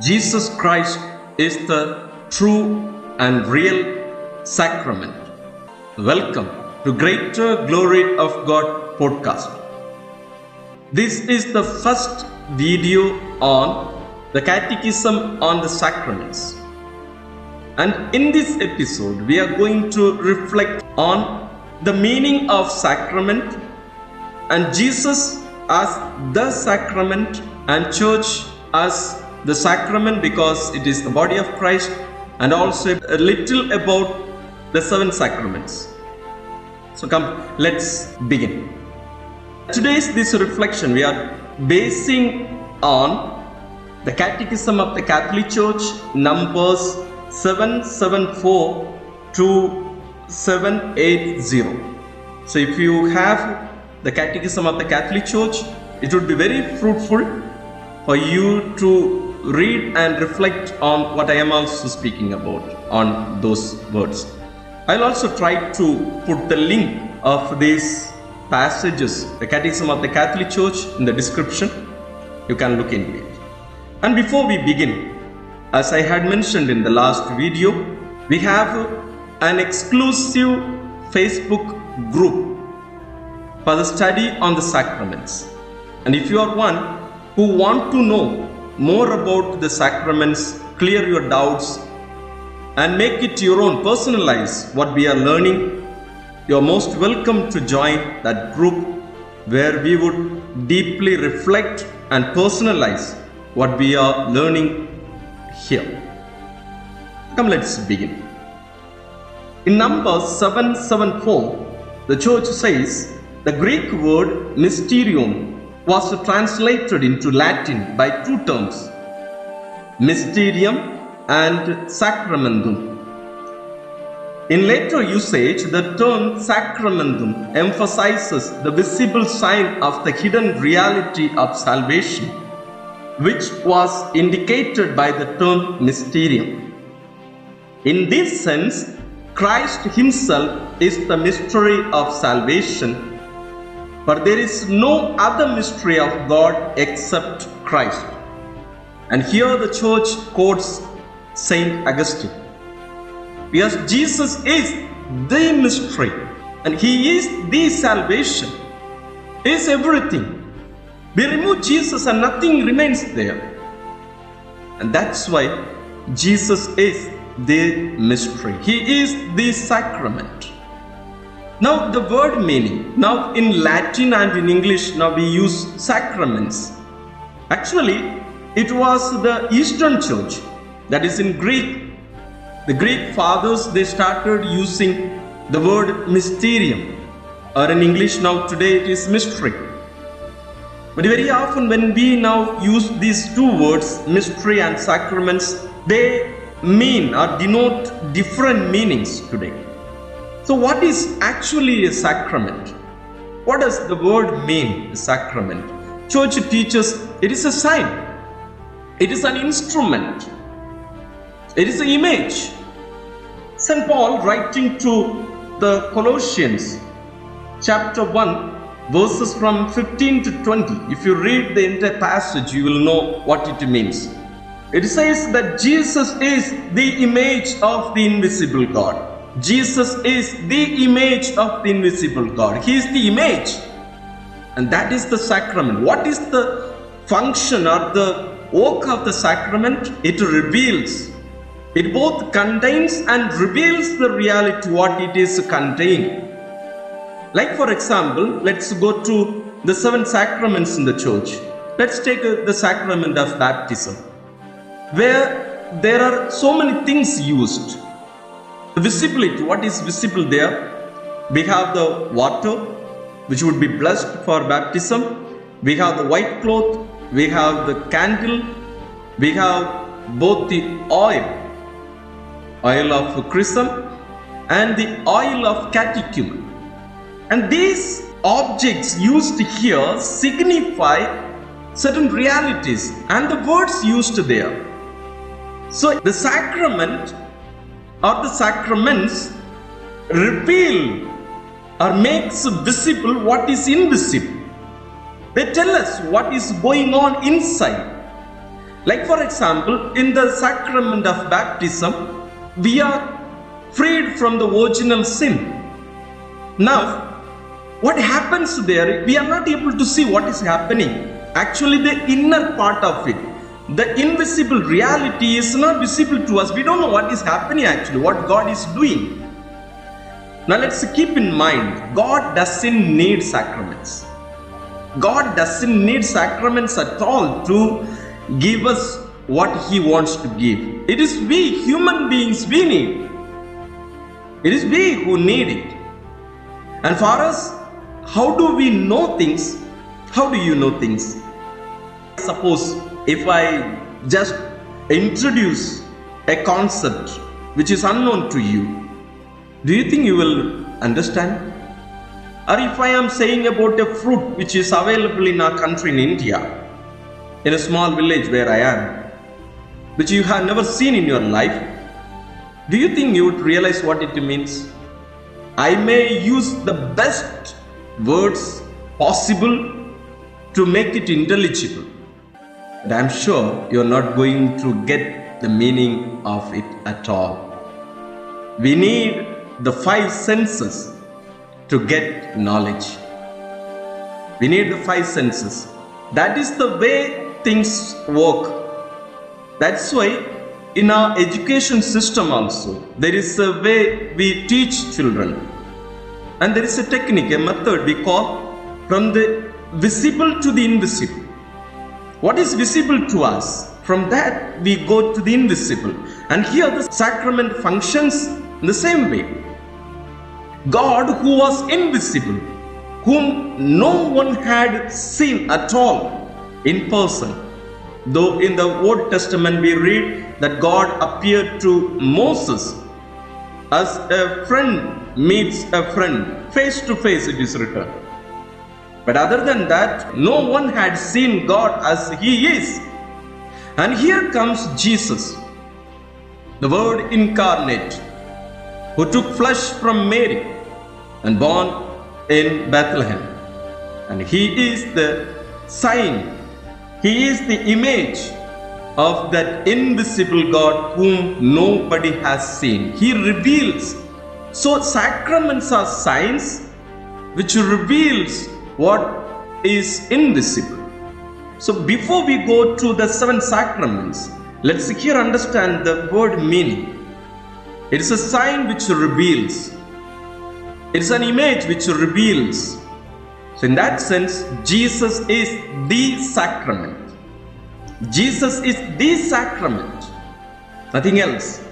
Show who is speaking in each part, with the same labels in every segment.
Speaker 1: Jesus Christ is the true and real sacrament. Welcome to Greater Glory of God podcast. This is the first video on the Catechism on the Sacraments. And in this episode, we are going to reflect on the meaning of sacrament and Jesus as the sacrament and church as the sacrament because it is the body of Christ and also a little about the seven sacraments. So come, let's begin. Today's this reflection we are basing on the Catechism of the Catholic Church numbers 774 to 780. So if you have the Catechism of the Catholic Church, it would be very fruitful for you to read and reflect on what I am also speaking about on those words. I'll also try to put the link of these passages, the Catechism of the Catholic Church, in the description. You can look into it. And before we begin, as I had mentioned in the last video, we have an exclusive Facebook group for the study on the sacraments. And if you are one who want to know more about the sacraments, clear your doubts, and make it your own, personalize what we are learning, you are most welcome to join that group where we would deeply reflect and personalize what we are learning here. Come, let's begin. In number 774, the church says the Greek word mysterion was translated into Latin by two terms, mysterium and sacramentum. In later usage, the term sacramentum emphasizes the visible sign of the hidden reality of salvation, which was indicated by the term mysterium. In this sense, Christ Himself is the mystery of salvation for there is no other mystery of God except Christ. And here the church quotes Saint Augustine. Because Jesus is the mystery and He is the salvation. He is everything. We remove Jesus and nothing remains there. And that's why Jesus is the mystery. He is the sacrament. Now the word meaning. Now in Latin and in English now we use sacraments. Actually it was the Eastern Church that is in Greek. The Greek fathers they started using the word mysterium or in English now today it is mystery. But very often when we now use these two words mystery and sacraments they mean or denote different meanings today. So, what is actually a sacrament? What does the word mean, sacrament? Church teaches it is a sign, it is an instrument, it is an image. St. Paul, writing to the Colossians, chapter 1, verses from 15 to 20, if you read the entire passage, you will know what it means. It says that Jesus is the image of the invisible God. Jesus is the image of the invisible God. He is the image. And that is the sacrament. What is the function or the work of the sacrament? It reveals. It both contains and reveals the reality what it is containing. Like for example, let's go to the seven sacraments in the church. Let's take uh, the sacrament of baptism, where there are so many things used visibility. What is visible there? We have the water which would be blessed for baptism. We have the white cloth. We have the candle. We have both the oil oil of chrism and the oil of catechumen and these objects used here signify certain realities and the words used there. So the sacrament or the sacraments reveal or makes visible what is invisible. They tell us what is going on inside. Like, for example, in the sacrament of baptism, we are freed from the original sin. Now, what happens there, we are not able to see what is happening. Actually, the inner part of it, the invisible reality is not visible to us. We don't know what is happening actually, what God is doing. Now, let's keep in mind God doesn't need sacraments. God doesn't need sacraments at all to give us what He wants to give. It is we, human beings, we need. It is we who need it. And for us, how do we know things? How do you know things? Suppose if I just introduce a concept which is unknown to you, do you think you will understand? Or if I am saying about a fruit which is available in our country in India, in a small village where I am, which you have never seen in your life, do you think you would realize what it means? I may use the best words possible to make it intelligible. But I'm sure you're not going to get the meaning of it at all. We need the five senses to get knowledge. We need the five senses. That is the way things work. That's why in our education system also, there is a way we teach children. And there is a technique, a method we call from the visible to the invisible. What is visible to us? From that we go to the invisible. And here the sacrament functions in the same way. God who was invisible, whom no one had seen at all in person. Though in the Old Testament we read that God appeared to Moses as a friend meets a friend, face to face it is written. But other than that, no one had seen God as He is. And here comes Jesus, the Word incarnate, who took flesh from Mary and born in Bethlehem. And He is the sign, He is the image of that invisible God whom nobody has seen. He reveals. So sacraments are signs which reveals what is invisible. So before we go to the seven sacraments, let's here understand the word meaning. It is a sign which reveals. It is an image which reveals. So in that sense, Jesus is the sacrament. Jesus is the sacrament, nothing else.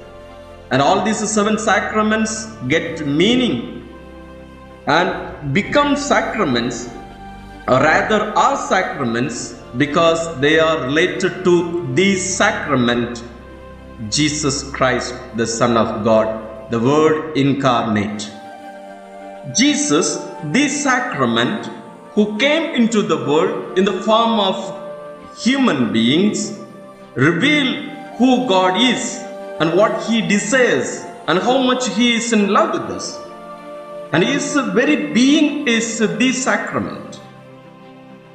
Speaker 1: And all these seven sacraments get meaning and become sacraments, rather are sacraments, because they are related to the sacrament, Jesus Christ, the Son of God, the Word incarnate. Jesus, the sacrament, who came into the world in the form of human beings reveal who God is and what He desires and how much He is in love with us. And His very being is the sacrament.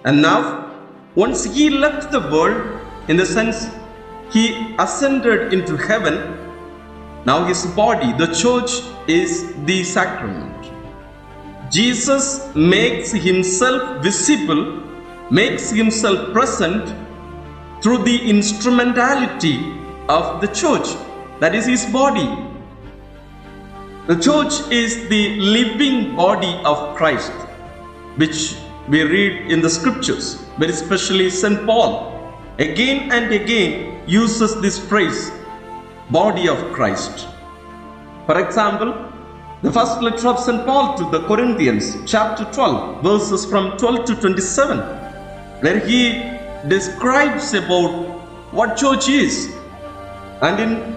Speaker 1: And now, once He left the world, in the sense He ascended into heaven, now His body, the church, is the sacrament. Jesus makes Himself visible makes himself present through the instrumentality of the church, that is his body. The church is the living body of Christ, which we read in the scriptures, but especially St. Paul again and again uses this phrase, body of Christ. For example, the first letter of St. Paul to the Corinthians, chapter 12, verses from 12 to 27 where he describes about what church is. And in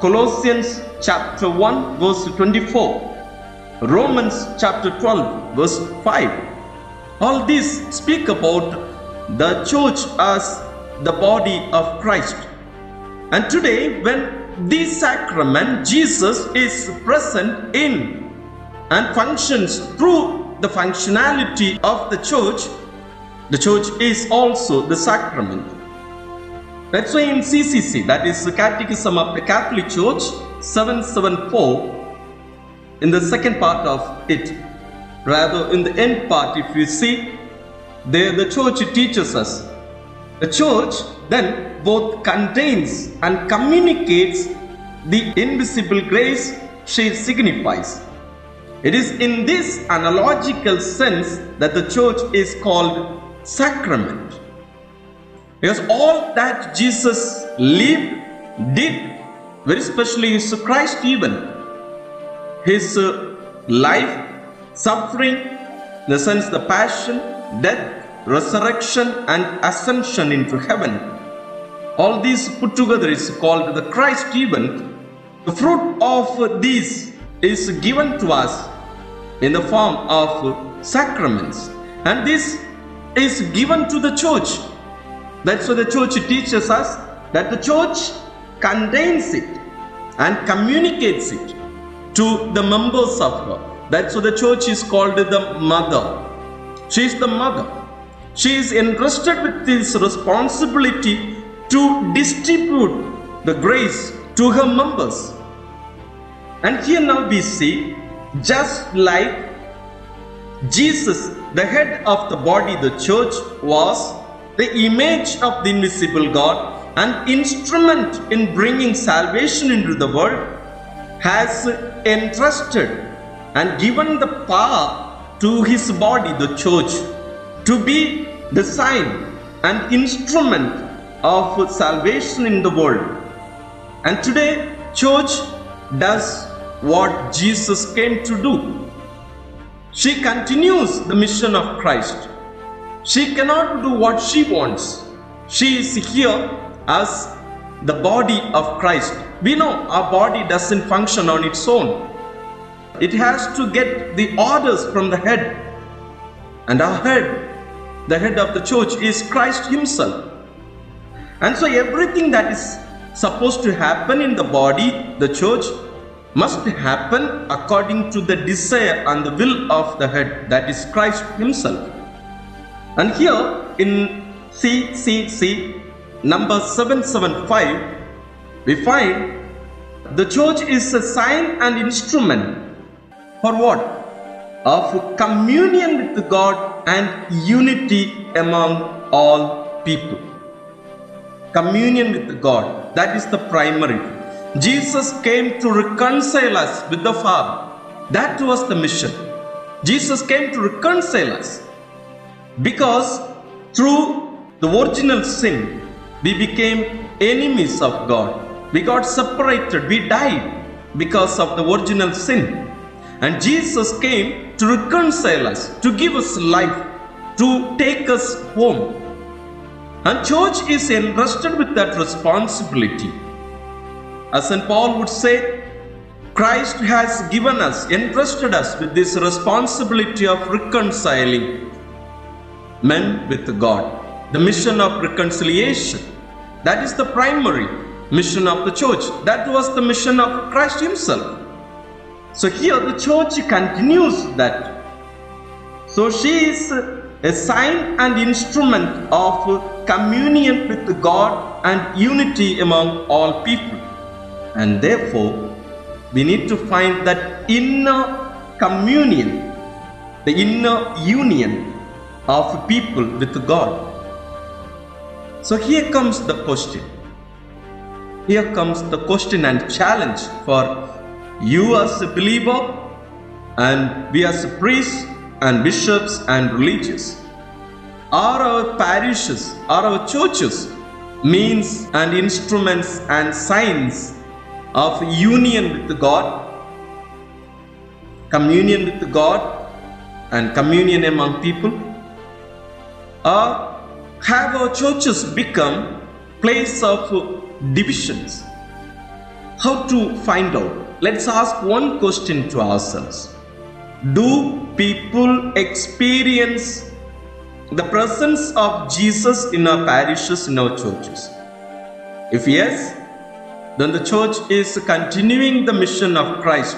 Speaker 1: Colossians chapter 1 verse 24, Romans chapter 12 verse 5, all these speak about the church as the body of Christ. And today when this sacrament Jesus is present in and functions through the functionality of the church the church is also the sacrament. That's why in CCC, that is the Catechism of the Catholic Church, 774, in the second part of it, rather in the end part, if you see, there the church teaches us. The church then both contains and communicates the invisible grace she signifies. It is in this analogical sense that the church is called sacrament. Because all that Jesus lived, did, very especially his Christ event, his uh, life, suffering, in the sense the passion, death, resurrection and ascension into heaven. All these put together is called the Christ event. The fruit of these is given to us in the form of sacraments. And this is given to the church. That's why the church teaches us that the church contains it and communicates it to the members of her. That's why the church is called the mother. She is the mother. She is entrusted with this responsibility to distribute the grace to her members. And here now we see, just like Jesus, the head of the body, the church, was the image of the invisible God an instrument in bringing salvation into the world, has entrusted and given the power to his body, the church, to be the sign and instrument of salvation in the world. And today, church does what Jesus came to do. She continues the mission of Christ. She cannot do what she wants. She is here as the body of Christ. We know our body doesn't function on its own. It has to get the orders from the head. And our head, the head of the church, is Christ Himself. And so everything that is supposed to happen in the body, the church, must happen according to the desire and the will of the head, that is Christ Himself. And here in CCC number 775, we find the church is a sign and instrument for what? Of communion with God and unity among all people. Communion with God, that is the primary. Jesus came to reconcile us with the Father. That was the mission. Jesus came to reconcile us because through the original sin, we became enemies of God. We got separated, we died because of the original sin. And Jesus came to reconcile us, to give us life, to take us home. And church is entrusted with that responsibility. As St. Paul would say, Christ has given us, entrusted us with this responsibility of reconciling men with God. The mission of reconciliation. That is the primary mission of the church. That was the mission of Christ Himself. So here the church continues that. So she is a sign and instrument of communion with God and unity among all people. And therefore, we need to find that inner communion, the inner union of people with God. So here comes the question. Here comes the question and challenge for you as a believer and we as priests and bishops and religious. Are our parishes, are our churches means and instruments and signs of union with God, communion with God, and communion among people? Or have our churches become place of divisions? How to find out? Let's ask one question to ourselves. Do people experience the presence of Jesus in our parishes, in our churches? If yes, then the church is continuing the mission of Christ.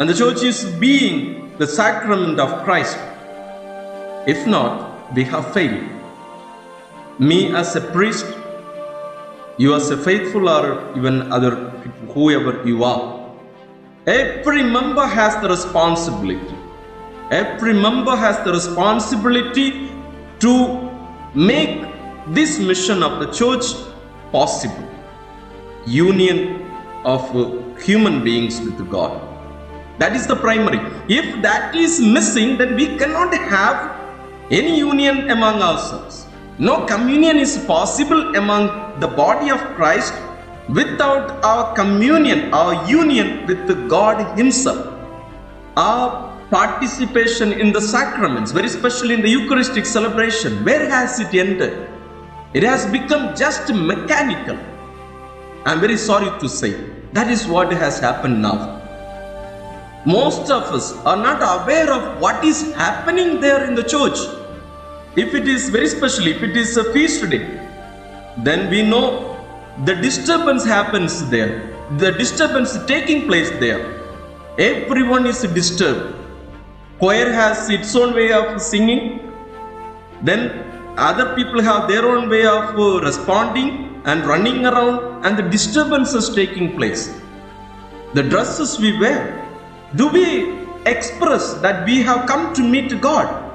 Speaker 1: And the church is being the sacrament of Christ. If not, we have failed. Me as a priest, you as a faithful or even other whoever you are. Every member has the responsibility. Every member has the responsibility to make this mission of the church possible. Union of human beings with God. That is the primary. If that is missing, then we cannot have any union among ourselves. No communion is possible among the body of Christ without our communion, our union with God Himself. Our participation in the sacraments, very especially in the Eucharistic celebration, where has it ended? It has become just mechanical. I'm very sorry to say that is what has happened now. Most of us are not aware of what is happening there in the church. If it is very special, if it is a feast day, then we know the disturbance happens there. The disturbance taking place there. Everyone is disturbed. Choir has its own way of singing. Then other people have their own way of uh, responding and running around, and the disturbances taking place. The dresses we wear, do we express that we have come to meet God?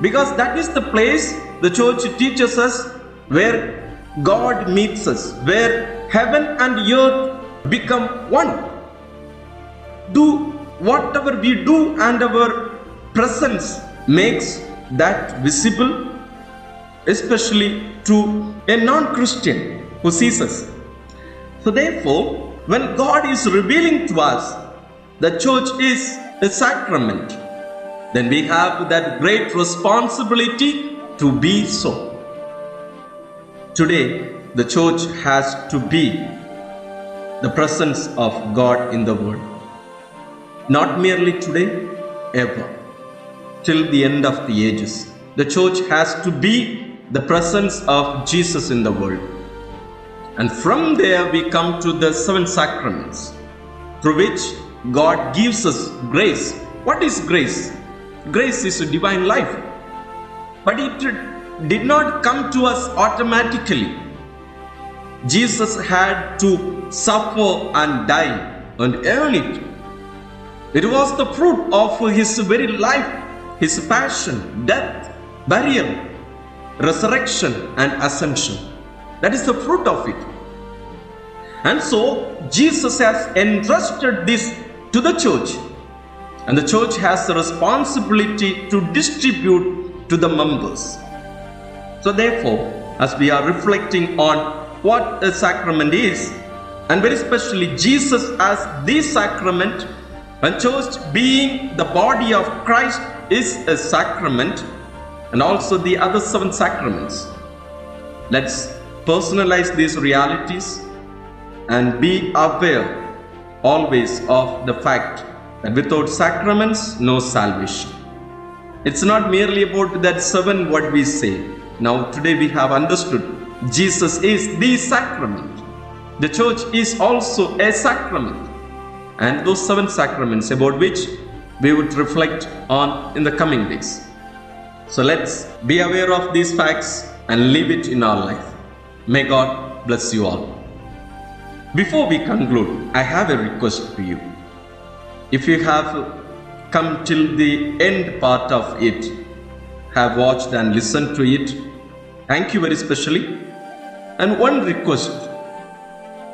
Speaker 1: Because that is the place the church teaches us where God meets us, where heaven and earth become one. Do whatever we do, and our presence makes that visible, especially to a non Christian who sees us. So, therefore, when God is revealing to us the church is a sacrament, then we have that great responsibility to be so. Today, the church has to be the presence of God in the world. Not merely today, ever. Till the end of the ages. The church has to be the presence of Jesus in the world. And from there, we come to the seven sacraments through which God gives us grace. What is grace? Grace is a divine life. But it did not come to us automatically. Jesus had to suffer and die and earn it. It was the fruit of his very life, his passion, death, burial, resurrection, and ascension. That is the fruit of it. And so, Jesus has entrusted this to the church. And the church has the responsibility to distribute to the members. So, therefore, as we are reflecting on what a sacrament is, and very especially Jesus as the sacrament, and church being the body of Christ is a sacrament, and also the other seven sacraments. Let's personalize these realities and be aware always of the fact that without sacraments, no salvation. It's not merely about that seven what we say. Now, today we have understood Jesus is the sacrament. The church is also a sacrament. And those seven sacraments about which we would reflect on in the coming days. So let's be aware of these facts and live it in our life. May God bless you all. Before we conclude, I have a request to you. If you have come till the end part of it, have watched and listened to it, thank you very specially. And one request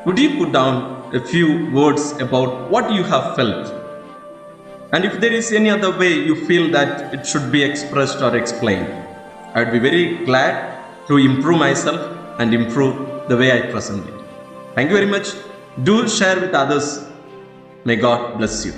Speaker 1: would you put down a few words about what you have felt? And if there is any other way you feel that it should be expressed or explained, I would be very glad to improve myself and improve the way I present it. Thank you very much. Do share with others. May God bless you.